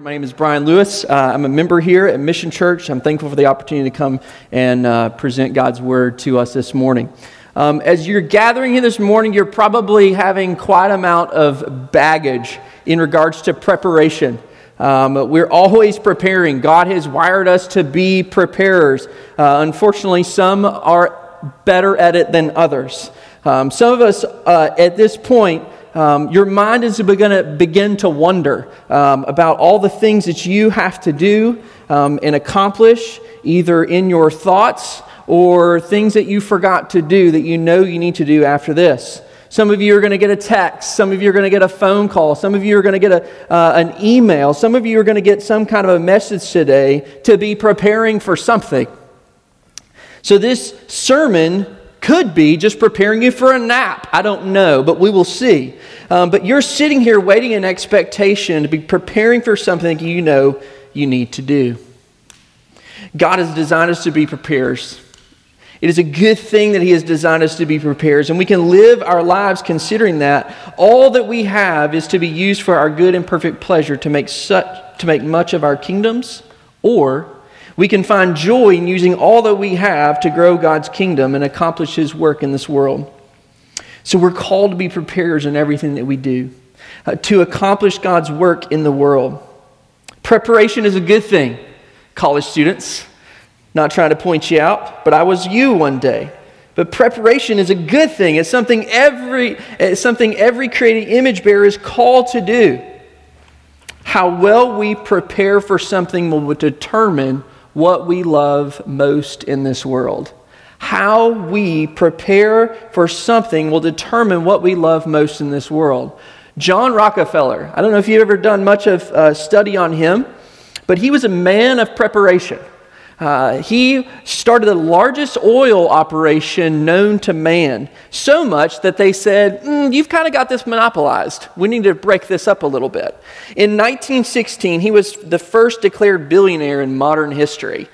My name is Brian Lewis. Uh, I'm a member here at Mission Church. I'm thankful for the opportunity to come and uh, present God's word to us this morning. Um, as you're gathering here this morning, you're probably having quite a amount of baggage in regards to preparation. Um, we're always preparing. God has wired us to be preparers. Uh, unfortunately, some are better at it than others. Um, some of us uh, at this point um, your mind is going to begin to wonder um, about all the things that you have to do um, and accomplish, either in your thoughts or things that you forgot to do that you know you need to do after this. Some of you are going to get a text. Some of you are going to get a phone call. Some of you are going to get a, uh, an email. Some of you are going to get some kind of a message today to be preparing for something. So, this sermon could be just preparing you for a nap. I don't know, but we will see. Um, but you're sitting here waiting in expectation to be preparing for something you know you need to do. God has designed us to be preparers. It is a good thing that He has designed us to be preparers, and we can live our lives considering that all that we have is to be used for our good and perfect pleasure to make, such, to make much of our kingdoms, or we can find joy in using all that we have to grow God's kingdom and accomplish His work in this world. So we're called to be preparers in everything that we do, uh, to accomplish God's work in the world. Preparation is a good thing, college students. Not trying to point you out, but I was you one day. But preparation is a good thing. It's something every, it's something every creating image bearer is called to do. How well we prepare for something will determine what we love most in this world. How we prepare for something will determine what we love most in this world. John Rockefeller, I don't know if you've ever done much of uh, study on him, but he was a man of preparation. Uh, he started the largest oil operation known to man, so much that they said, mm, You've kind of got this monopolized. We need to break this up a little bit. In 1916, he was the first declared billionaire in modern history.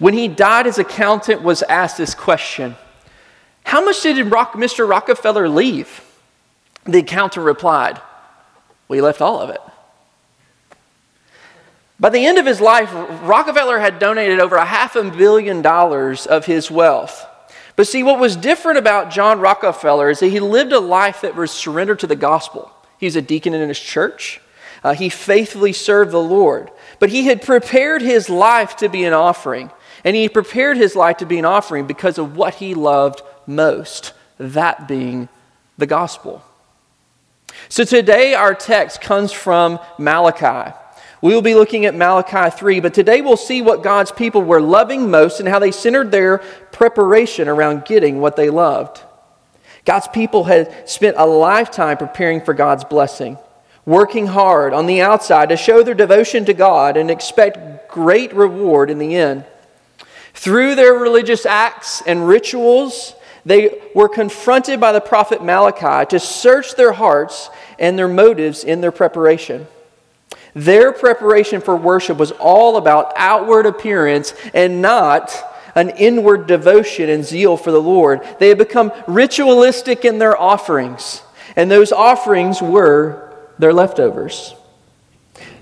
When he died, his accountant was asked this question How much did Mr. Rockefeller leave? The accountant replied, Well, he left all of it. By the end of his life, Rockefeller had donated over a half a billion dollars of his wealth. But see, what was different about John Rockefeller is that he lived a life that was surrendered to the gospel. He was a deacon in his church. Uh, he faithfully served the Lord. But he had prepared his life to be an offering. And he prepared his life to be an offering because of what he loved most, that being the gospel. So today, our text comes from Malachi. We will be looking at Malachi 3, but today we'll see what God's people were loving most and how they centered their preparation around getting what they loved. God's people had spent a lifetime preparing for God's blessing, working hard on the outside to show their devotion to God and expect great reward in the end. Through their religious acts and rituals, they were confronted by the prophet Malachi to search their hearts and their motives in their preparation. Their preparation for worship was all about outward appearance and not an inward devotion and zeal for the Lord. They had become ritualistic in their offerings, and those offerings were their leftovers.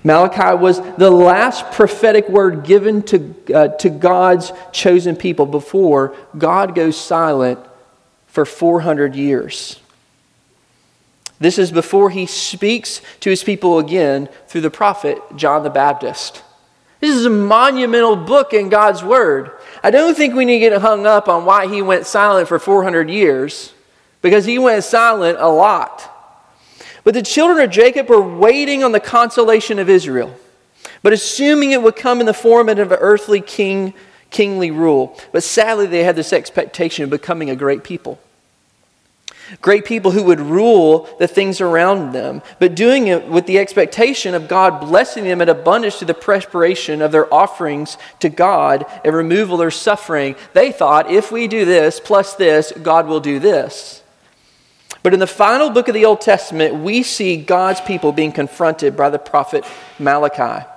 Malachi was the last prophetic word given to, uh, to God's chosen people before God goes silent for 400 years. This is before he speaks to his people again through the prophet John the Baptist. This is a monumental book in God's Word. I don't think we need to get hung up on why he went silent for 400 years, because he went silent a lot. But the children of Jacob were waiting on the consolation of Israel, but assuming it would come in the form of an earthly king, kingly rule. But sadly, they had this expectation of becoming a great people. Great people who would rule the things around them, but doing it with the expectation of God blessing them in abundance through the preparation of their offerings to God and removal of their suffering. They thought, if we do this plus this, God will do this. But in the final book of the Old Testament, we see God's people being confronted by the prophet Malachi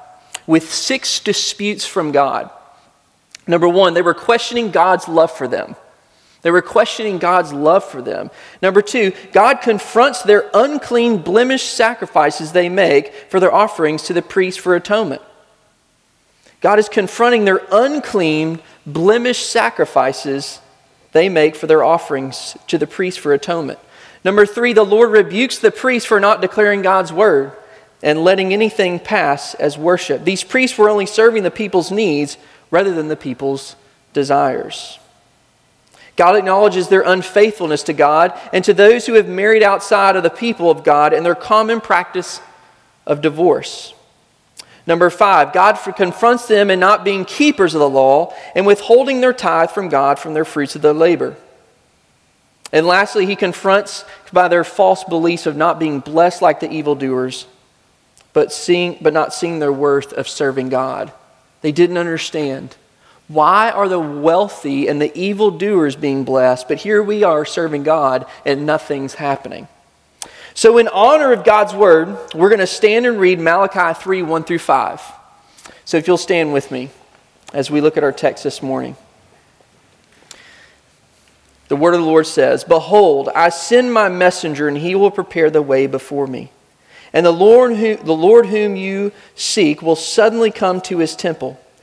with six disputes from God. Number one, they were questioning God's love for them. They were questioning God's love for them. Number two, God confronts their unclean, blemished sacrifices they make for their offerings to the priest for atonement. God is confronting their unclean, blemished sacrifices they make for their offerings to the priest for atonement. Number three, the Lord rebukes the priest for not declaring God's word and letting anything pass as worship. These priests were only serving the people's needs rather than the people's desires. God acknowledges their unfaithfulness to God and to those who have married outside of the people of God and their common practice of divorce. Number five, God confronts them in not being keepers of the law and withholding their tithe from God from their fruits of their labor. And lastly, he confronts by their false beliefs of not being blessed like the evildoers, but, seeing, but not seeing their worth of serving God. They didn't understand. Why are the wealthy and the evildoers being blessed, but here we are serving God and nothing's happening? So, in honor of God's word, we're going to stand and read Malachi 3 1 through 5. So, if you'll stand with me as we look at our text this morning. The word of the Lord says, Behold, I send my messenger, and he will prepare the way before me. And the Lord, who, the Lord whom you seek will suddenly come to his temple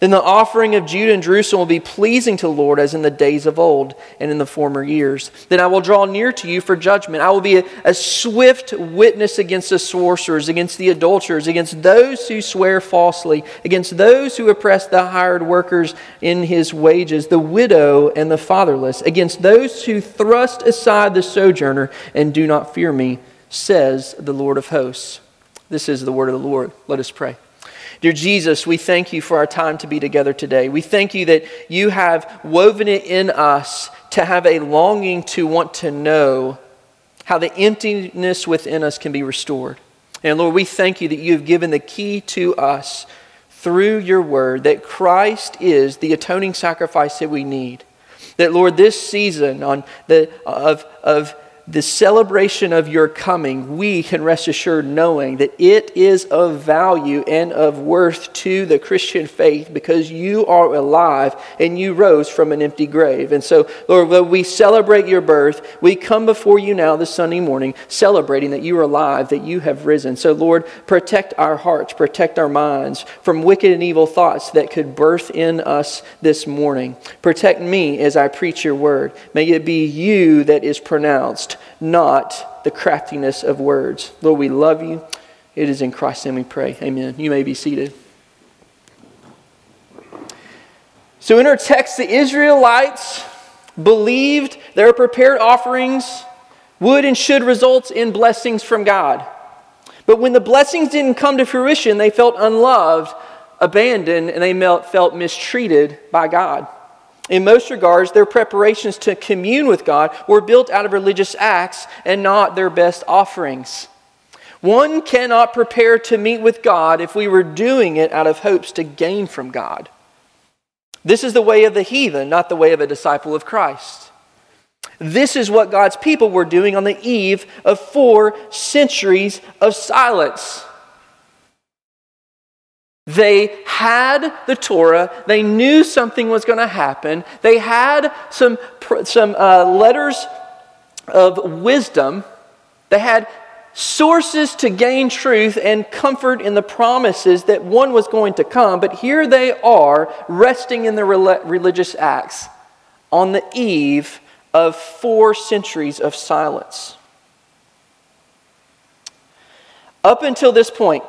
Then the offering of Judah and Jerusalem will be pleasing to the Lord as in the days of old and in the former years. Then I will draw near to you for judgment. I will be a, a swift witness against the sorcerers, against the adulterers, against those who swear falsely, against those who oppress the hired workers in his wages, the widow and the fatherless, against those who thrust aside the sojourner and do not fear me, says the Lord of hosts. This is the word of the Lord. Let us pray. Dear Jesus, we thank you for our time to be together today. We thank you that you have woven it in us to have a longing to want to know how the emptiness within us can be restored. And Lord, we thank you that you have given the key to us through your word, that Christ is the atoning sacrifice that we need. That, Lord, this season on the, of, of the celebration of your coming, we can rest assured knowing that it is of value and of worth to the Christian faith because you are alive and you rose from an empty grave. And so, Lord, when we celebrate your birth, we come before you now this Sunday morning celebrating that you are alive, that you have risen. So, Lord, protect our hearts, protect our minds from wicked and evil thoughts that could birth in us this morning. Protect me as I preach your word. May it be you that is pronounced not the craftiness of words. Lord, we love you. It is in Christ's name we pray. Amen. You may be seated. So, in our text, the Israelites believed their prepared offerings would and should result in blessings from God. But when the blessings didn't come to fruition, they felt unloved, abandoned, and they felt mistreated by God. In most regards, their preparations to commune with God were built out of religious acts and not their best offerings. One cannot prepare to meet with God if we were doing it out of hopes to gain from God. This is the way of the heathen, not the way of a disciple of Christ. This is what God's people were doing on the eve of four centuries of silence. They had the Torah. They knew something was going to happen. They had some, some uh, letters of wisdom. They had sources to gain truth and comfort in the promises that one was going to come. But here they are, resting in their religious acts on the eve of four centuries of silence. Up until this point,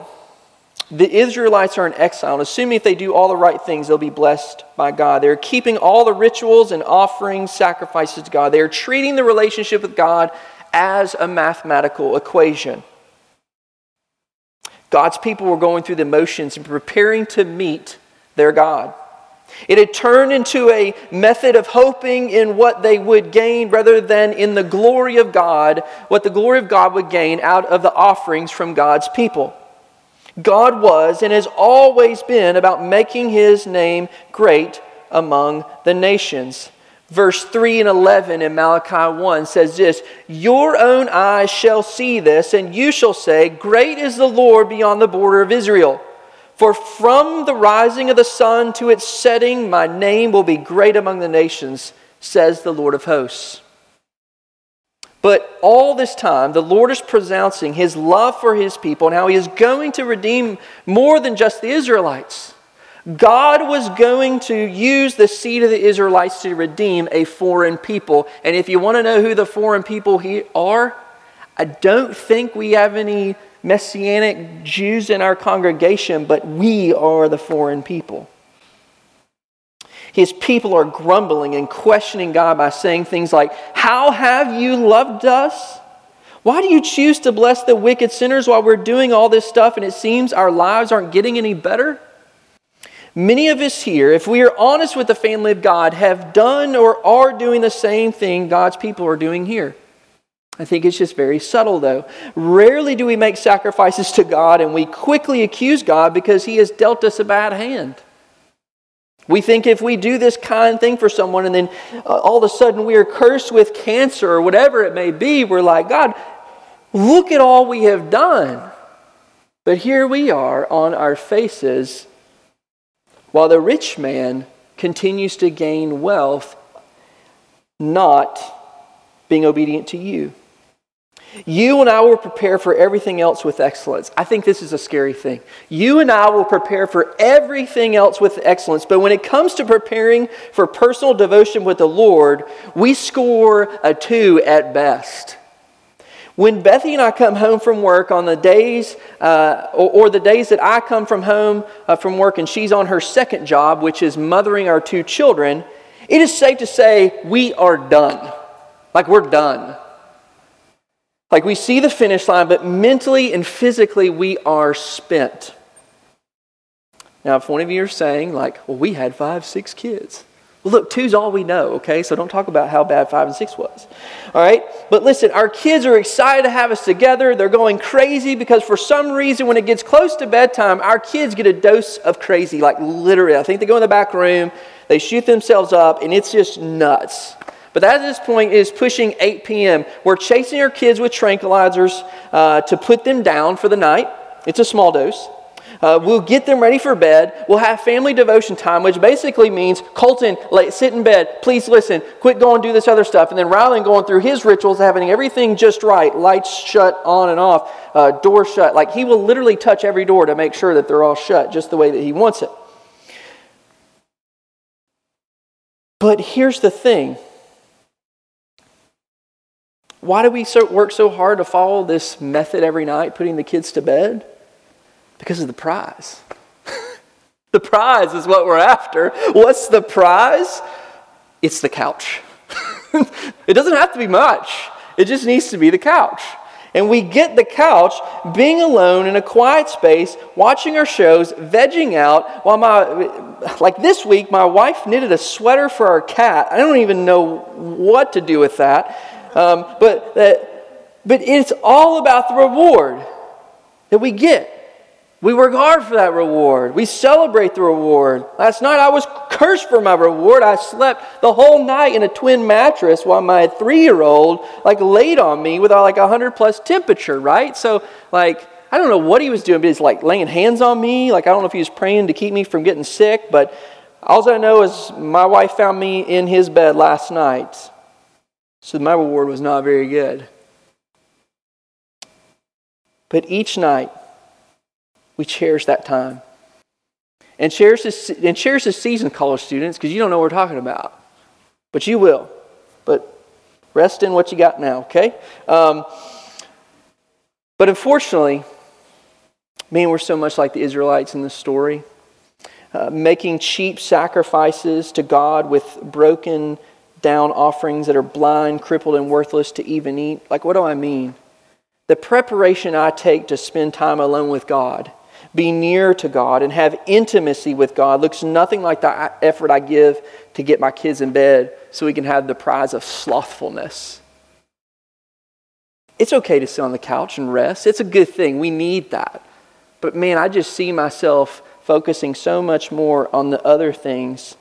the Israelites are in exile, and assuming if they do all the right things, they'll be blessed by God. They're keeping all the rituals and offerings, sacrifices to God. They are treating the relationship with God as a mathematical equation. God's people were going through the motions and preparing to meet their God. It had turned into a method of hoping in what they would gain rather than in the glory of God, what the glory of God would gain out of the offerings from God's people. God was and has always been about making his name great among the nations. Verse 3 and 11 in Malachi 1 says this Your own eyes shall see this, and you shall say, Great is the Lord beyond the border of Israel. For from the rising of the sun to its setting, my name will be great among the nations, says the Lord of hosts. But all this time, the Lord is pronouncing his love for his people and how he is going to redeem more than just the Israelites. God was going to use the seed of the Israelites to redeem a foreign people. And if you want to know who the foreign people are, I don't think we have any Messianic Jews in our congregation, but we are the foreign people. His people are grumbling and questioning God by saying things like, How have you loved us? Why do you choose to bless the wicked sinners while we're doing all this stuff and it seems our lives aren't getting any better? Many of us here, if we are honest with the family of God, have done or are doing the same thing God's people are doing here. I think it's just very subtle, though. Rarely do we make sacrifices to God and we quickly accuse God because He has dealt us a bad hand. We think if we do this kind thing for someone and then uh, all of a sudden we are cursed with cancer or whatever it may be, we're like, God, look at all we have done. But here we are on our faces while the rich man continues to gain wealth, not being obedient to you. You and I will prepare for everything else with excellence. I think this is a scary thing. You and I will prepare for everything else with excellence, but when it comes to preparing for personal devotion with the Lord, we score a two at best. When Bethy and I come home from work on the days, uh, or, or, the days that I come from home uh, from work and she's on her second job, which is mothering our two children, it is safe to say we are done. Like we're done. Like we see the finish line, but mentally and physically we are spent. Now, if one of you are saying, like, well, we had five, six kids. Well, look, two's all we know, okay? So don't talk about how bad five and six was. All right? But listen, our kids are excited to have us together. They're going crazy because for some reason, when it gets close to bedtime, our kids get a dose of crazy, like literally. I think they go in the back room, they shoot themselves up, and it's just nuts. But at this point is pushing 8 p.m. We're chasing our kids with tranquilizers uh, to put them down for the night. It's a small dose. Uh, we'll get them ready for bed. We'll have family devotion time, which basically means Colton, like, sit in bed, please listen, quit going do this other stuff. And then Rylan going through his rituals, having everything just right, lights shut on and off, uh, door shut. Like he will literally touch every door to make sure that they're all shut just the way that he wants it. But here's the thing why do we so, work so hard to follow this method every night, putting the kids to bed? Because of the prize. the prize is what we're after. What's the prize? It's the couch. it doesn't have to be much, it just needs to be the couch. And we get the couch being alone in a quiet space, watching our shows, vegging out, while my, like this week, my wife knitted a sweater for our cat. I don't even know what to do with that. Um, but, that, but it's all about the reward that we get. We work hard for that reward. We celebrate the reward. Last night I was cursed for my reward. I slept the whole night in a twin mattress while my three-year-old like laid on me with like a hundred plus temperature, right? So like I don't know what he was doing, but he's like laying hands on me. Like I don't know if he was praying to keep me from getting sick, but all I know is my wife found me in his bed last night so my reward was not very good. But each night, we cherish that time. And cherish this, and cherish this season, college students, because you don't know what we're talking about. But you will. But rest in what you got now, okay? Um, but unfortunately, man, we're so much like the Israelites in this story, uh, making cheap sacrifices to God with broken down offerings that are blind, crippled, and worthless to even eat. Like, what do I mean? The preparation I take to spend time alone with God, be near to God and have intimacy with God looks nothing like the effort I give to get my kids in bed so we can have the prize of slothfulness. It's okay to sit on the couch and rest. It's a good thing. We need that. But man, I just see myself focusing so much more on the other things.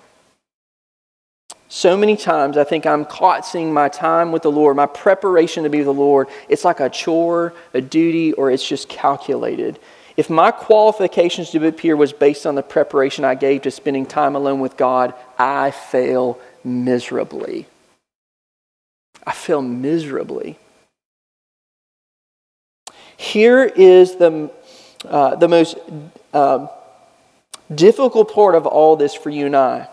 So many times I think I'm caught seeing my time with the Lord, my preparation to be with the Lord, it's like a chore, a duty, or it's just calculated. If my qualifications to appear was based on the preparation I gave to spending time alone with God, I fail miserably. I fail miserably. Here is the, uh, the most uh, difficult part of all this for you and I.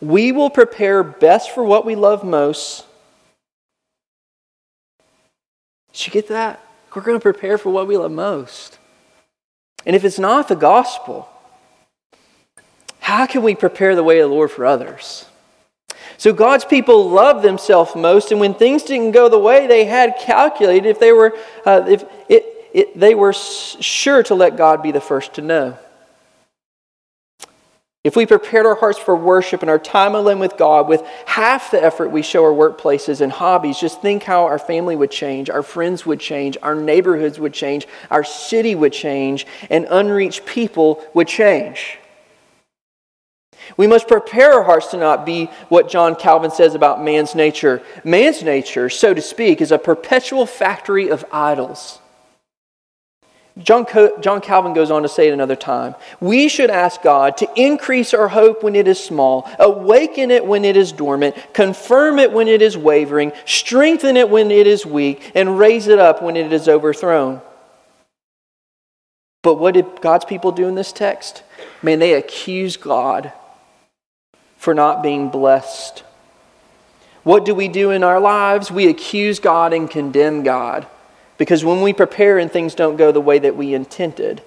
We will prepare best for what we love most. Did you get that? We're going to prepare for what we love most. And if it's not the gospel, how can we prepare the way of the Lord for others? So God's people love themselves most, and when things didn't go the way they had calculated, if they were, uh, if it, it, they were sure to let God be the first to know. If we prepared our hearts for worship and our time alone with God with half the effort we show our workplaces and hobbies, just think how our family would change, our friends would change, our neighborhoods would change, our city would change, and unreached people would change. We must prepare our hearts to not be what John Calvin says about man's nature. Man's nature, so to speak, is a perpetual factory of idols. John, John Calvin goes on to say at another time we should ask God to increase our hope when it is small, awaken it when it is dormant, confirm it when it is wavering, strengthen it when it is weak, and raise it up when it is overthrown. But what did God's people do in this text? Man, they accuse God for not being blessed. What do we do in our lives? We accuse God and condemn God. Because when we prepare and things don't go the way that we intended,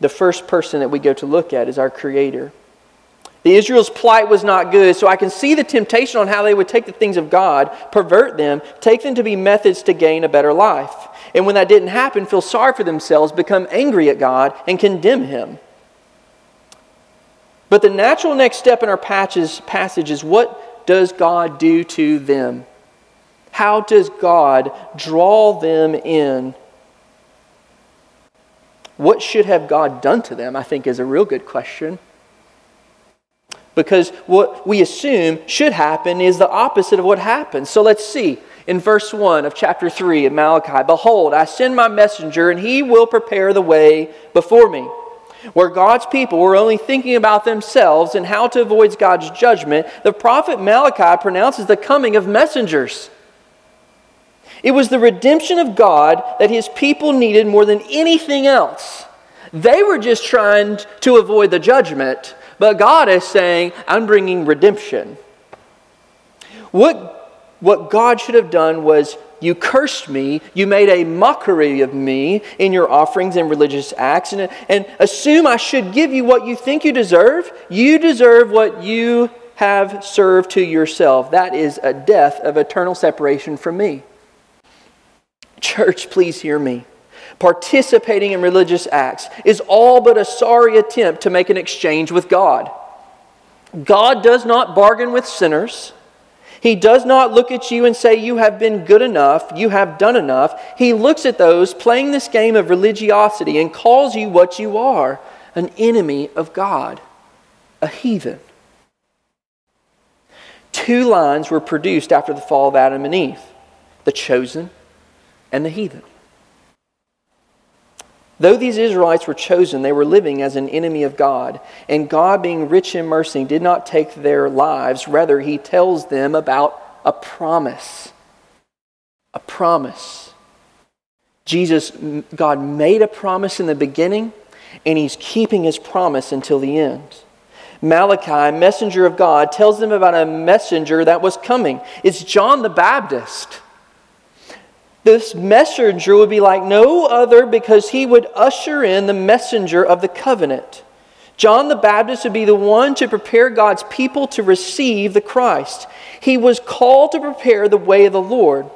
the first person that we go to look at is our Creator. The Israel's plight was not good, so I can see the temptation on how they would take the things of God, pervert them, take them to be methods to gain a better life. And when that didn't happen, feel sorry for themselves, become angry at God, and condemn Him. But the natural next step in our passage is what does God do to them? How does God draw them in? What should have God done to them? I think is a real good question. Because what we assume should happen is the opposite of what happens. So let's see. In verse 1 of chapter 3 of Malachi, Behold, I send my messenger, and he will prepare the way before me where God's people were only thinking about themselves and how to avoid God's judgment, the prophet Malachi pronounces the coming of messengers. It was the redemption of God that his people needed more than anything else. They were just trying to avoid the judgment, but God is saying, I'm bringing redemption. What, what God should have done was you cursed me. You made a mockery of me in your offerings and religious acts, and, and assume I should give you what you think you deserve. You deserve what you have served to yourself. That is a death of eternal separation from me. Church, please hear me. Participating in religious acts is all but a sorry attempt to make an exchange with God. God does not bargain with sinners. He does not look at you and say, You have been good enough, you have done enough. He looks at those playing this game of religiosity and calls you what you are an enemy of God, a heathen. Two lines were produced after the fall of Adam and Eve the chosen and the heathen. Though these Israelites were chosen, they were living as an enemy of God. And God, being rich in mercy, did not take their lives. Rather, He tells them about a promise. A promise. Jesus, God made a promise in the beginning, and He's keeping His promise until the end. Malachi, messenger of God, tells them about a messenger that was coming. It's John the Baptist. This messenger would be like no other because he would usher in the messenger of the covenant. John the Baptist would be the one to prepare God's people to receive the Christ. He was called to prepare the way of the Lord.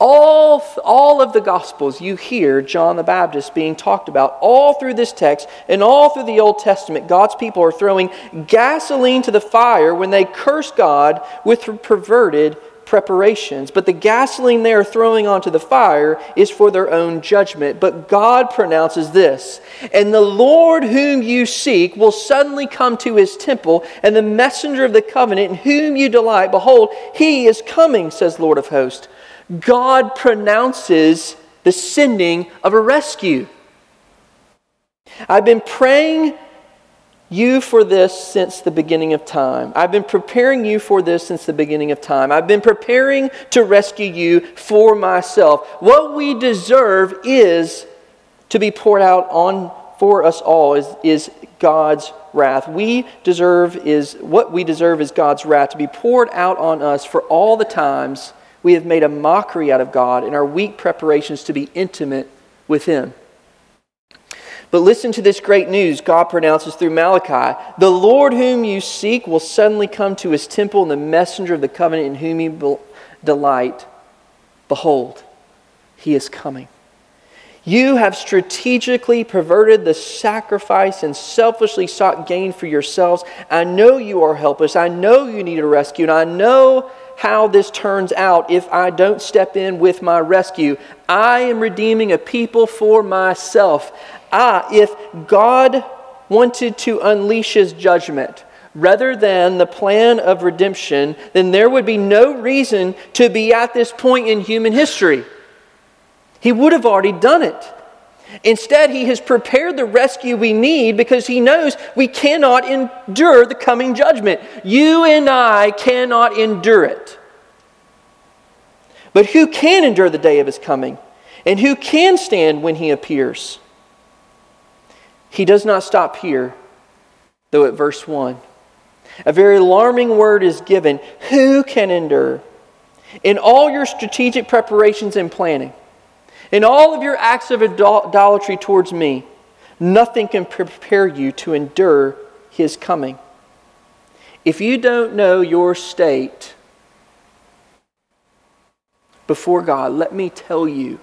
All, all of the Gospels, you hear John the Baptist being talked about. All through this text and all through the Old Testament, God's people are throwing gasoline to the fire when they curse God with perverted preparations. But the gasoline they are throwing onto the fire is for their own judgment. But God pronounces this And the Lord whom you seek will suddenly come to his temple, and the messenger of the covenant in whom you delight, behold, he is coming, says Lord of hosts. God pronounces the sending of a rescue. I've been praying you for this since the beginning of time. I've been preparing you for this since the beginning of time. I've been preparing to rescue you for myself. What we deserve is to be poured out on for us all is, is God's wrath. We deserve is what we deserve is God's wrath to be poured out on us for all the times we have made a mockery out of God in our weak preparations to be intimate with Him. But listen to this great news God pronounces through Malachi The Lord whom you seek will suddenly come to his temple, and the messenger of the covenant in whom you delight. Behold, he is coming. You have strategically perverted the sacrifice and selfishly sought gain for yourselves. I know you are helpless. I know you need a rescue, and I know how this turns out if I don't step in with my rescue. I am redeeming a people for myself. Ah, if God wanted to unleash his judgment rather than the plan of redemption, then there would be no reason to be at this point in human history. He would have already done it. Instead, he has prepared the rescue we need because he knows we cannot endure the coming judgment. You and I cannot endure it. But who can endure the day of his coming? And who can stand when he appears? He does not stop here, though, at verse 1. A very alarming word is given Who can endure? In all your strategic preparations and planning, in all of your acts of idolatry towards me, nothing can prepare you to endure his coming. If you don't know your state before God, let me tell you.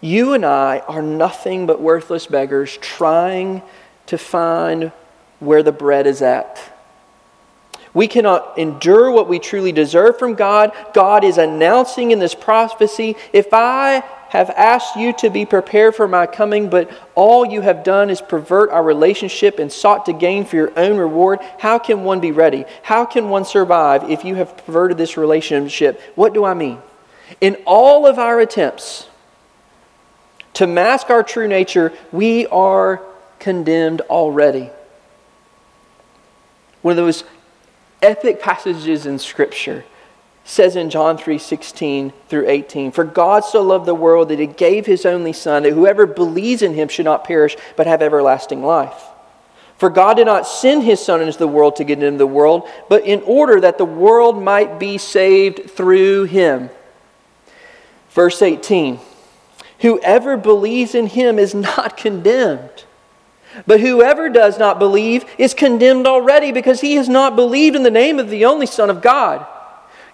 You and I are nothing but worthless beggars trying to find where the bread is at. We cannot endure what we truly deserve from God. God is announcing in this prophecy if I have asked you to be prepared for my coming, but all you have done is pervert our relationship and sought to gain for your own reward, how can one be ready? How can one survive if you have perverted this relationship? What do I mean? In all of our attempts to mask our true nature, we are condemned already. One of those epic passages in Scripture says in John 3 16 through 18, For God so loved the world that he gave his only Son, that whoever believes in him should not perish, but have everlasting life. For God did not send his Son into the world to get into the world, but in order that the world might be saved through him. Verse 18 Whoever believes in him is not condemned but whoever does not believe is condemned already because he has not believed in the name of the only Son of God.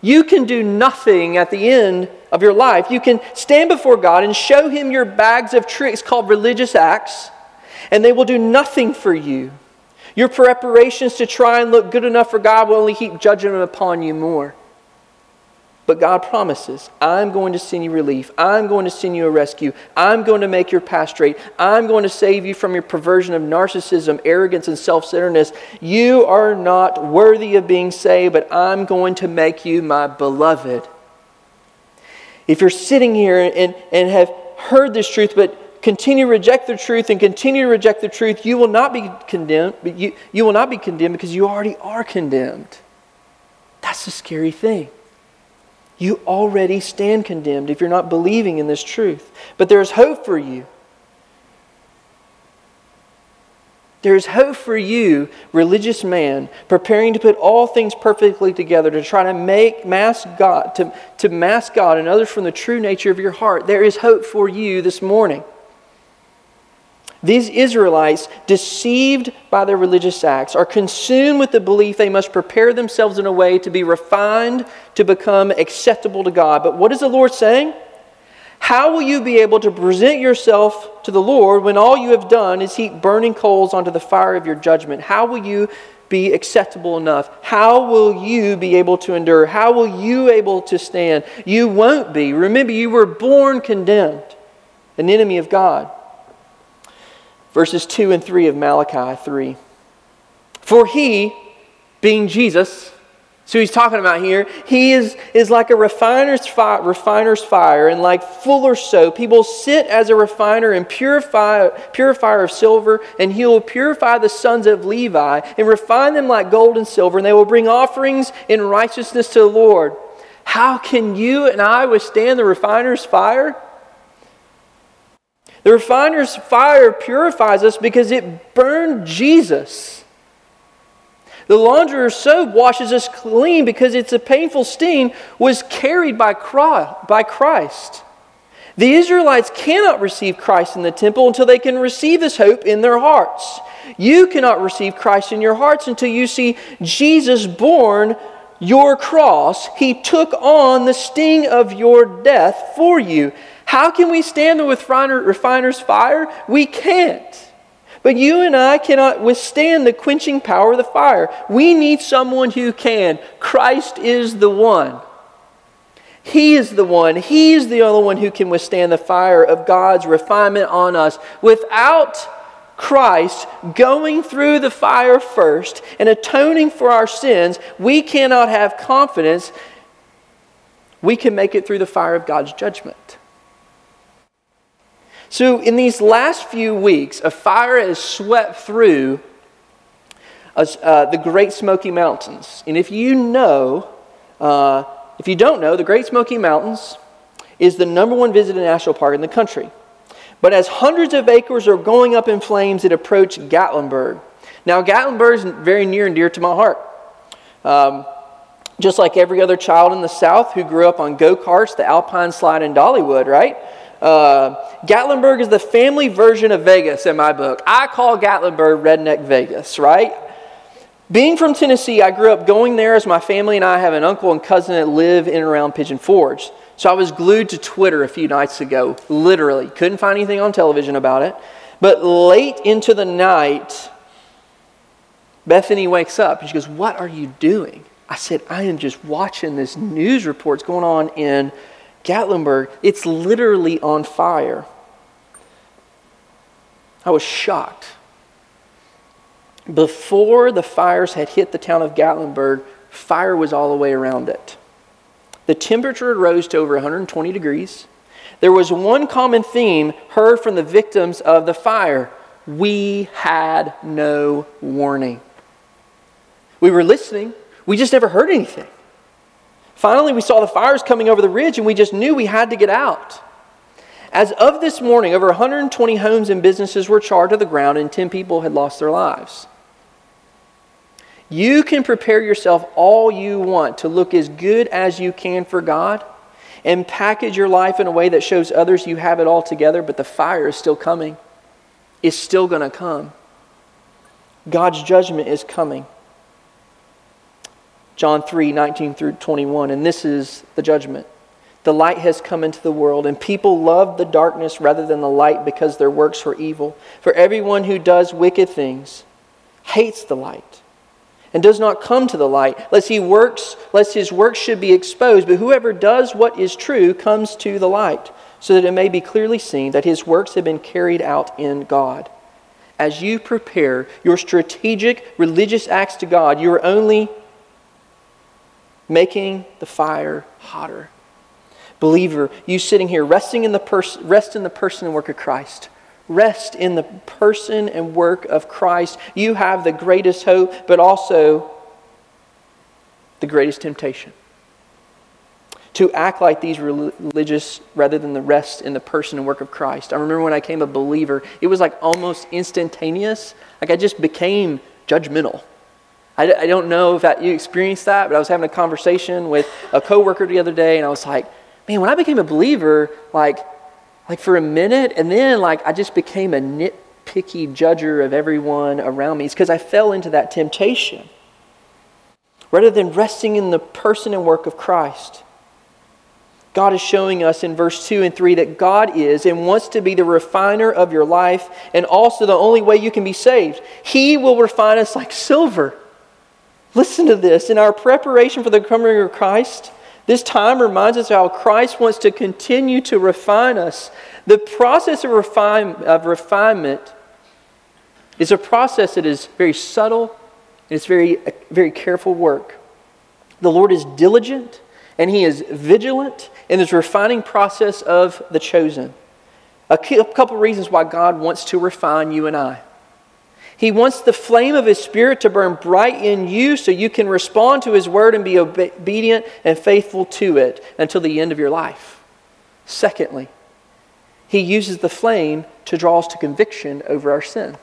You can do nothing at the end of your life. You can stand before God and show him your bags of tricks called religious acts, and they will do nothing for you. Your preparations to try and look good enough for God will only heap judgment upon you more. But God promises, I'm going to send you relief. I'm going to send you a rescue. I'm going to make your path straight. I'm going to save you from your perversion of narcissism, arrogance, and self centeredness. You are not worthy of being saved, but I'm going to make you my beloved. If you're sitting here and, and have heard this truth, but continue to reject the truth and continue to reject the truth, you will not be condemned, but you, you will not be condemned because you already are condemned. That's the scary thing. You already stand condemned if you're not believing in this truth. But there is hope for you. There is hope for you, religious man, preparing to put all things perfectly together to try to make mask God, to, to mask God and others from the true nature of your heart. There is hope for you this morning. These Israelites, deceived by their religious acts, are consumed with the belief they must prepare themselves in a way to be refined to become acceptable to God. But what is the Lord saying? How will you be able to present yourself to the Lord when all you have done is heap burning coals onto the fire of your judgment? How will you be acceptable enough? How will you be able to endure? How will you able to stand? You won't be. Remember, you were born condemned, an enemy of God verses 2 and 3 of Malachi 3. For he, being Jesus, so he's talking about here, he is, is like a refiner's, fi- refiner's fire and like fuller soap. He will sit as a refiner and purify, purifier of silver, and he will purify the sons of Levi and refine them like gold and silver, and they will bring offerings in righteousness to the Lord. How can you and I withstand the refiner's fire? The refiner's fire purifies us because it burned Jesus. The launderer's soap washes us clean because its a painful sting was carried by Christ. The Israelites cannot receive Christ in the temple until they can receive this hope in their hearts. You cannot receive Christ in your hearts until you see Jesus born your cross. He took on the sting of your death for you. How can we stand the refiner's fire? We can't. But you and I cannot withstand the quenching power of the fire. We need someone who can. Christ is the one. He is the one. He is the only one who can withstand the fire of God's refinement on us. Without Christ going through the fire first and atoning for our sins, we cannot have confidence we can make it through the fire of God's judgment. So, in these last few weeks, a fire has swept through uh, the Great Smoky Mountains. And if you know, uh, if you don't know, the Great Smoky Mountains is the number one visited national park in the country. But as hundreds of acres are going up in flames, it approached Gatlinburg. Now, Gatlinburg is very near and dear to my heart. Um, just like every other child in the South who grew up on go karts, the Alpine Slide, and Dollywood, right? Uh, Gatlinburg is the family version of Vegas in my book. I call Gatlinburg Redneck Vegas, right? Being from Tennessee, I grew up going there as my family and I have an uncle and cousin that live in and around Pigeon Forge. So I was glued to Twitter a few nights ago, literally. Couldn't find anything on television about it. But late into the night, Bethany wakes up and she goes, What are you doing? I said, I am just watching this news reports going on in Gatlinburg, it's literally on fire. I was shocked. Before the fires had hit the town of Gatlinburg, fire was all the way around it. The temperature rose to over 120 degrees. There was one common theme heard from the victims of the fire we had no warning. We were listening, we just never heard anything. Finally, we saw the fires coming over the ridge and we just knew we had to get out. As of this morning, over 120 homes and businesses were charred to the ground and 10 people had lost their lives. You can prepare yourself all you want to look as good as you can for God and package your life in a way that shows others you have it all together, but the fire is still coming. It's still going to come. God's judgment is coming. John 3 19 through 21. And this is the judgment. The light has come into the world, and people love the darkness rather than the light because their works were evil. For everyone who does wicked things hates the light and does not come to the light, lest he works, lest his works should be exposed. But whoever does what is true comes to the light, so that it may be clearly seen that his works have been carried out in God. As you prepare your strategic religious acts to God, you are only making the fire hotter. Believer, you sitting here resting in the pers- rest in the person and work of Christ. Rest in the person and work of Christ. You have the greatest hope, but also the greatest temptation. To act like these religious rather than the rest in the person and work of Christ. I remember when I became a believer, it was like almost instantaneous. Like I just became judgmental. I, I don't know if that, you experienced that, but I was having a conversation with a coworker the other day, and I was like, man, when I became a believer, like, like for a minute, and then like I just became a nitpicky judger of everyone around me. It's because I fell into that temptation. Rather than resting in the person and work of Christ, God is showing us in verse 2 and 3 that God is and wants to be the refiner of your life and also the only way you can be saved. He will refine us like silver. Listen to this. In our preparation for the coming of Christ, this time reminds us how Christ wants to continue to refine us. The process of, refine, of refinement is a process that is very subtle and it's very, very careful work. The Lord is diligent and He is vigilant in this refining process of the chosen. A couple reasons why God wants to refine you and I. He wants the flame of His Spirit to burn bright in you so you can respond to His word and be obedient and faithful to it until the end of your life. Secondly, He uses the flame to draw us to conviction over our sin.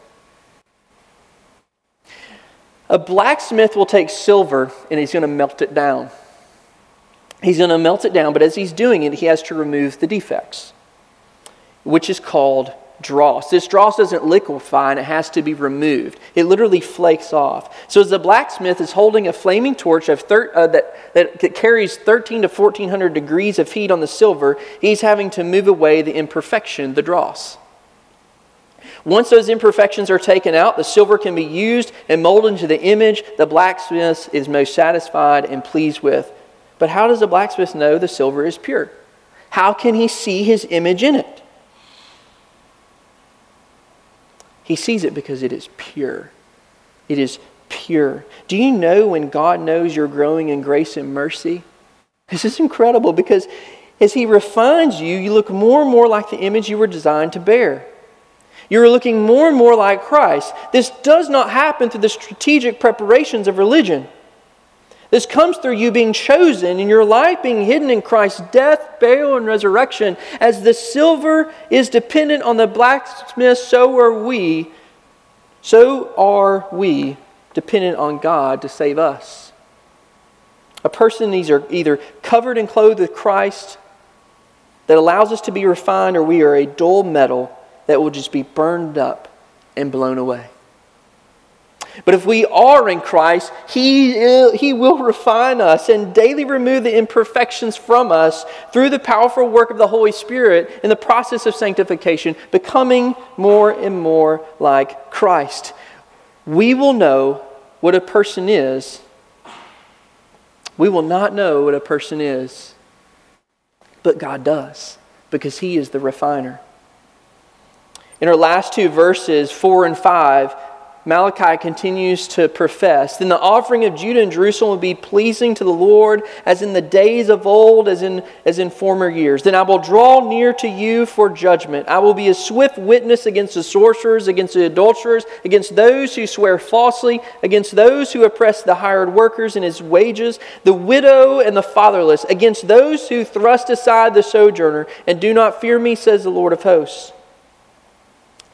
A blacksmith will take silver and he's going to melt it down. He's going to melt it down, but as he's doing it, he has to remove the defects, which is called dross. This dross doesn't liquefy and it has to be removed. It literally flakes off. So as the blacksmith is holding a flaming torch of thir- uh, that, that carries 13 to 1400 degrees of heat on the silver, he's having to move away the imperfection, the dross. Once those imperfections are taken out, the silver can be used and molded into the image the blacksmith is most satisfied and pleased with. But how does the blacksmith know the silver is pure? How can he see his image in it? He sees it because it is pure. It is pure. Do you know when God knows you're growing in grace and mercy? This is incredible because as He refines you, you look more and more like the image you were designed to bear. You're looking more and more like Christ. This does not happen through the strategic preparations of religion. This comes through you being chosen and your life being hidden in Christ's death, burial, and resurrection. As the silver is dependent on the blacksmith, so are we. So are we dependent on God to save us. A person is either covered and clothed with Christ that allows us to be refined, or we are a dull metal that will just be burned up and blown away. But if we are in Christ, he, he will refine us and daily remove the imperfections from us through the powerful work of the Holy Spirit in the process of sanctification, becoming more and more like Christ. We will know what a person is. We will not know what a person is, but God does, because He is the refiner. In our last two verses, 4 and 5, Malachi continues to profess, then the offering of Judah and Jerusalem will be pleasing to the Lord as in the days of old, as in, as in former years. Then I will draw near to you for judgment. I will be a swift witness against the sorcerers, against the adulterers, against those who swear falsely, against those who oppress the hired workers and his wages, the widow and the fatherless, against those who thrust aside the sojourner and do not fear me, says the Lord of hosts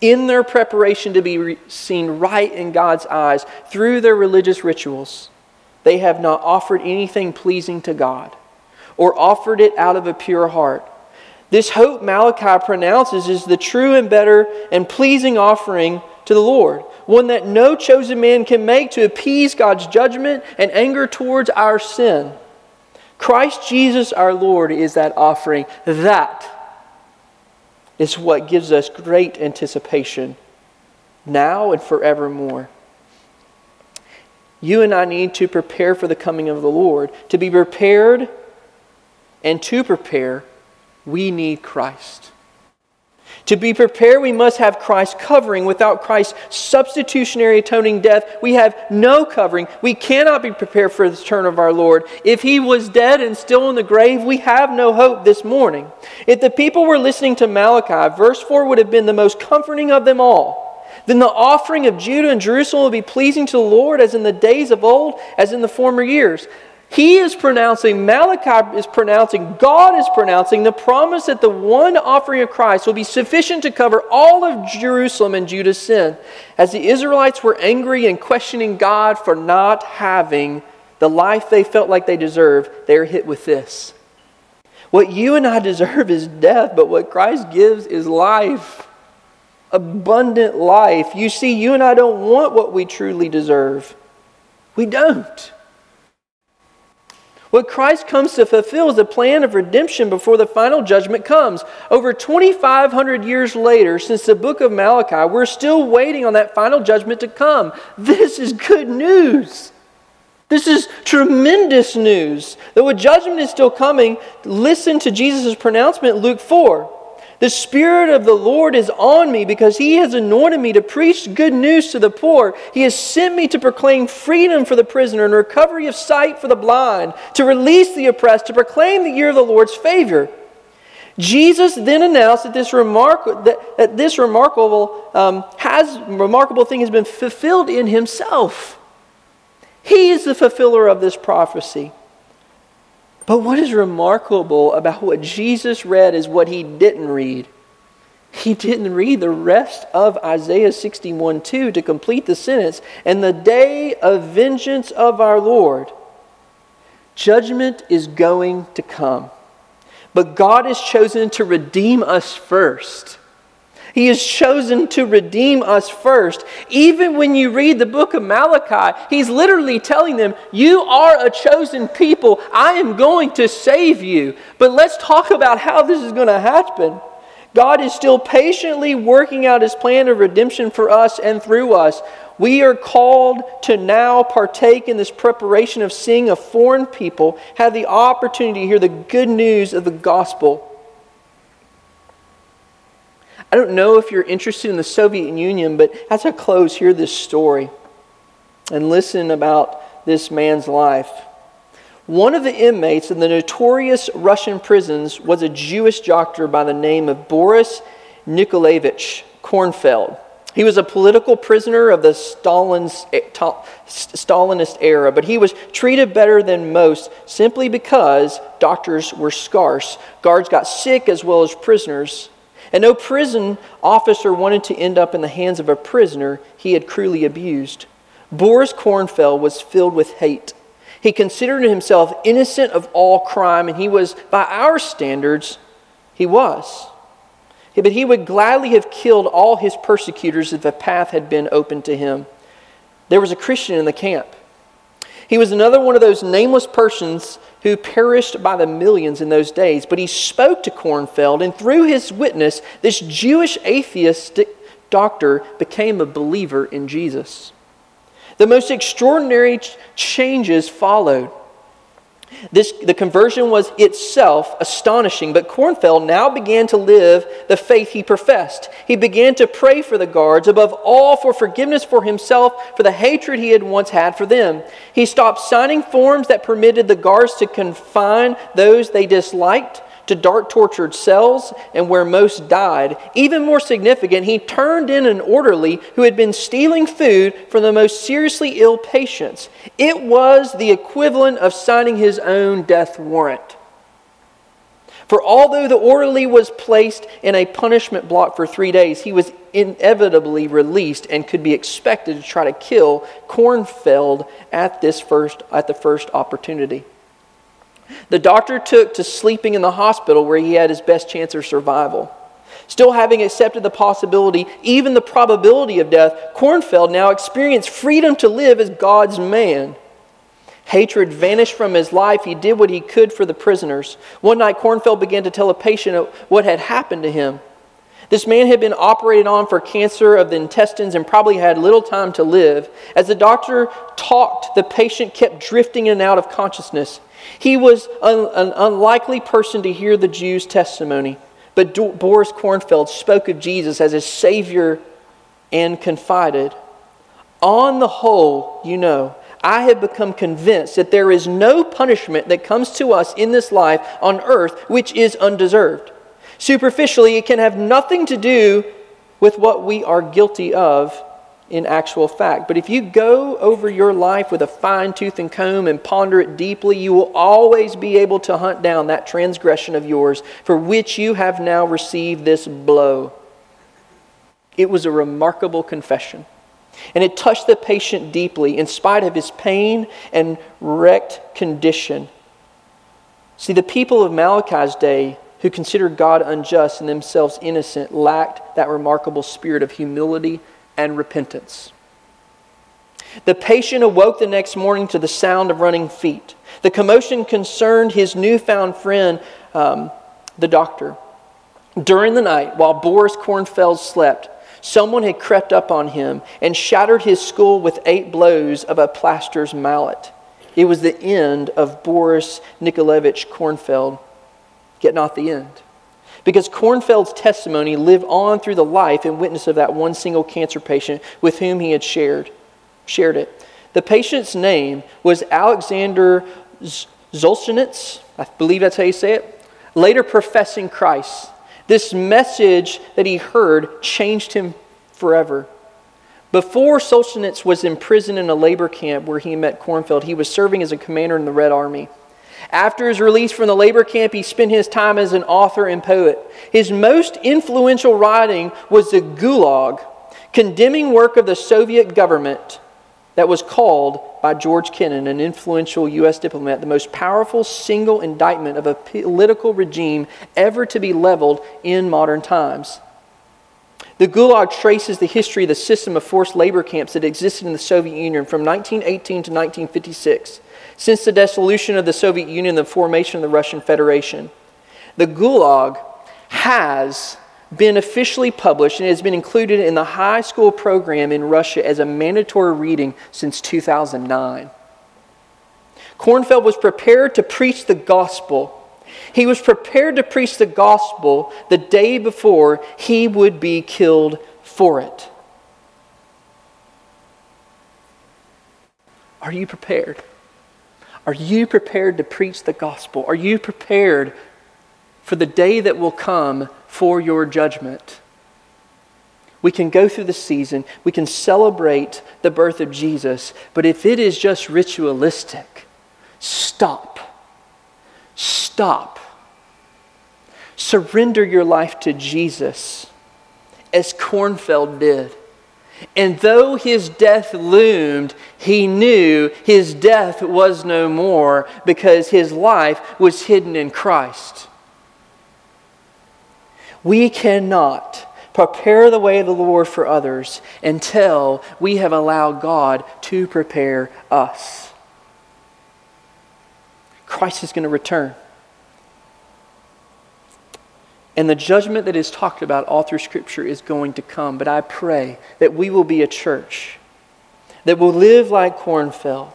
in their preparation to be re- seen right in God's eyes through their religious rituals, they have not offered anything pleasing to God or offered it out of a pure heart. This hope Malachi pronounces is the true and better and pleasing offering to the Lord, one that no chosen man can make to appease God's judgment and anger towards our sin. Christ Jesus our Lord is that offering. That is what gives us great anticipation now and forevermore. You and I need to prepare for the coming of the Lord. To be prepared and to prepare, we need Christ. To be prepared, we must have Christ covering. Without Christ's substitutionary atoning death, we have no covering. We cannot be prepared for the return of our Lord. If he was dead and still in the grave, we have no hope this morning. If the people were listening to Malachi, verse 4 would have been the most comforting of them all. Then the offering of Judah and Jerusalem will be pleasing to the Lord as in the days of old, as in the former years. He is pronouncing, Malachi is pronouncing, God is pronouncing the promise that the one offering of Christ will be sufficient to cover all of Jerusalem and Judah's sin. As the Israelites were angry and questioning God for not having the life they felt like they deserved, they are hit with this. What you and I deserve is death, but what Christ gives is life. abundant life. You see, you and I don't want what we truly deserve. We don't. What Christ comes to fulfill is the plan of redemption before the final judgment comes. Over 2,500 years later, since the book of Malachi, we're still waiting on that final judgment to come. This is good news. This is tremendous news. Though a judgment is still coming, listen to Jesus' pronouncement Luke 4. The Spirit of the Lord is on me because He has anointed me to preach good news to the poor. He has sent me to proclaim freedom for the prisoner and recovery of sight for the blind, to release the oppressed, to proclaim the year of the Lord's favor. Jesus then announced that this, remark- that, that this remarkable, um, has, remarkable thing has been fulfilled in Himself. He is the fulfiller of this prophecy. But what is remarkable about what Jesus read is what he didn't read. He didn't read the rest of Isaiah 61 2 to complete the sentence. And the day of vengeance of our Lord, judgment is going to come. But God has chosen to redeem us first. He has chosen to redeem us first. Even when you read the book of Malachi, he's literally telling them, You are a chosen people. I am going to save you. But let's talk about how this is going to happen. God is still patiently working out his plan of redemption for us and through us. We are called to now partake in this preparation of seeing a foreign people have the opportunity to hear the good news of the gospel I don't know if you're interested in the Soviet Union, but as I close, hear this story and listen about this man's life. One of the inmates in the notorious Russian prisons was a Jewish doctor by the name of Boris Nikolaevich Kornfeld. He was a political prisoner of the Stalin's, eh, Stalinist era, but he was treated better than most simply because doctors were scarce. Guards got sick as well as prisoners. And no prison officer wanted to end up in the hands of a prisoner he had cruelly abused. Boris Kornfeld was filled with hate. He considered himself innocent of all crime, and he was, by our standards, he was. But he would gladly have killed all his persecutors if a path had been open to him. There was a Christian in the camp. He was another one of those nameless persons who perished by the millions in those days. But he spoke to Kornfeld, and through his witness, this Jewish atheistic doctor became a believer in Jesus. The most extraordinary changes followed. This, the conversion was itself astonishing, but Kornfeld now began to live the faith he professed. He began to pray for the guards, above all for forgiveness for himself, for the hatred he had once had for them. He stopped signing forms that permitted the guards to confine those they disliked to dark tortured cells and where most died. Even more significant, he turned in an orderly who had been stealing food from the most seriously ill patients. It was the equivalent of signing his own death warrant. For although the orderly was placed in a punishment block for three days, he was inevitably released and could be expected to try to kill Kornfeld at, this first, at the first opportunity. The doctor took to sleeping in the hospital where he had his best chance of survival. Still having accepted the possibility, even the probability of death, Kornfeld now experienced freedom to live as God's man. Hatred vanished from his life. He did what he could for the prisoners. One night, Kornfeld began to tell a patient what had happened to him. This man had been operated on for cancer of the intestines and probably had little time to live. As the doctor talked, the patient kept drifting in and out of consciousness. He was an, an unlikely person to hear the Jews' testimony, but Do- Boris Kornfeld spoke of Jesus as his Savior and confided, On the whole, you know, I have become convinced that there is no punishment that comes to us in this life on earth which is undeserved. Superficially, it can have nothing to do with what we are guilty of in actual fact. But if you go over your life with a fine tooth and comb and ponder it deeply, you will always be able to hunt down that transgression of yours for which you have now received this blow. It was a remarkable confession. And it touched the patient deeply in spite of his pain and wrecked condition. See, the people of Malachi's day who considered God unjust and themselves innocent lacked that remarkable spirit of humility and repentance. The patient awoke the next morning to the sound of running feet. The commotion concerned his newfound friend, um, the doctor. During the night, while Boris Kornfeld slept, someone had crept up on him and shattered his skull with eight blows of a plaster's mallet. It was the end of Boris Nikolaevich Kornfeld, yet not the end. Because Kornfeld's testimony lived on through the life and witness of that one single cancer patient with whom he had shared, shared it. The patient's name was Alexander Zolchenitz, I believe that's how you say it, later professing Christ. This message that he heard changed him forever. Before Solzhenitsyn was imprisoned in a labor camp where he met Kornfeld, he was serving as a commander in the Red Army. After his release from the labor camp, he spent his time as an author and poet. His most influential writing was the Gulag, condemning work of the Soviet government that was called by George Kennan, an influential U.S. diplomat, the most powerful single indictment of a political regime ever to be leveled in modern times. The Gulag traces the history of the system of forced labor camps that existed in the Soviet Union from 1918 to 1956, since the dissolution of the Soviet Union and the formation of the Russian Federation. The Gulag has been officially published and has been included in the high school program in Russia as a mandatory reading since 2009. Kornfeld was prepared to preach the gospel. He was prepared to preach the gospel the day before he would be killed for it. Are you prepared? Are you prepared to preach the gospel? Are you prepared for the day that will come for your judgment. We can go through the season, we can celebrate the birth of Jesus, but if it is just ritualistic, stop. Stop. Surrender your life to Jesus as Kornfeld did. And though his death loomed, he knew his death was no more because his life was hidden in Christ. We cannot prepare the way of the Lord for others until we have allowed God to prepare us. Christ is going to return. And the judgment that is talked about all through Scripture is going to come. But I pray that we will be a church that will live like Kornfeld,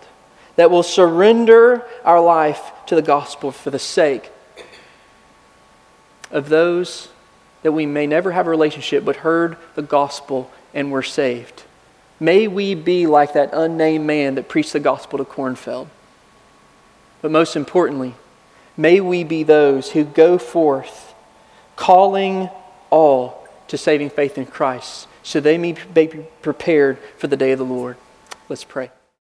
that will surrender our life to the gospel for the sake of those that we may never have a relationship but heard the gospel and were saved. May we be like that unnamed man that preached the gospel to Kornfeld. But most importantly, may we be those who go forth calling all to saving faith in Christ so they may be prepared for the day of the Lord. Let's pray.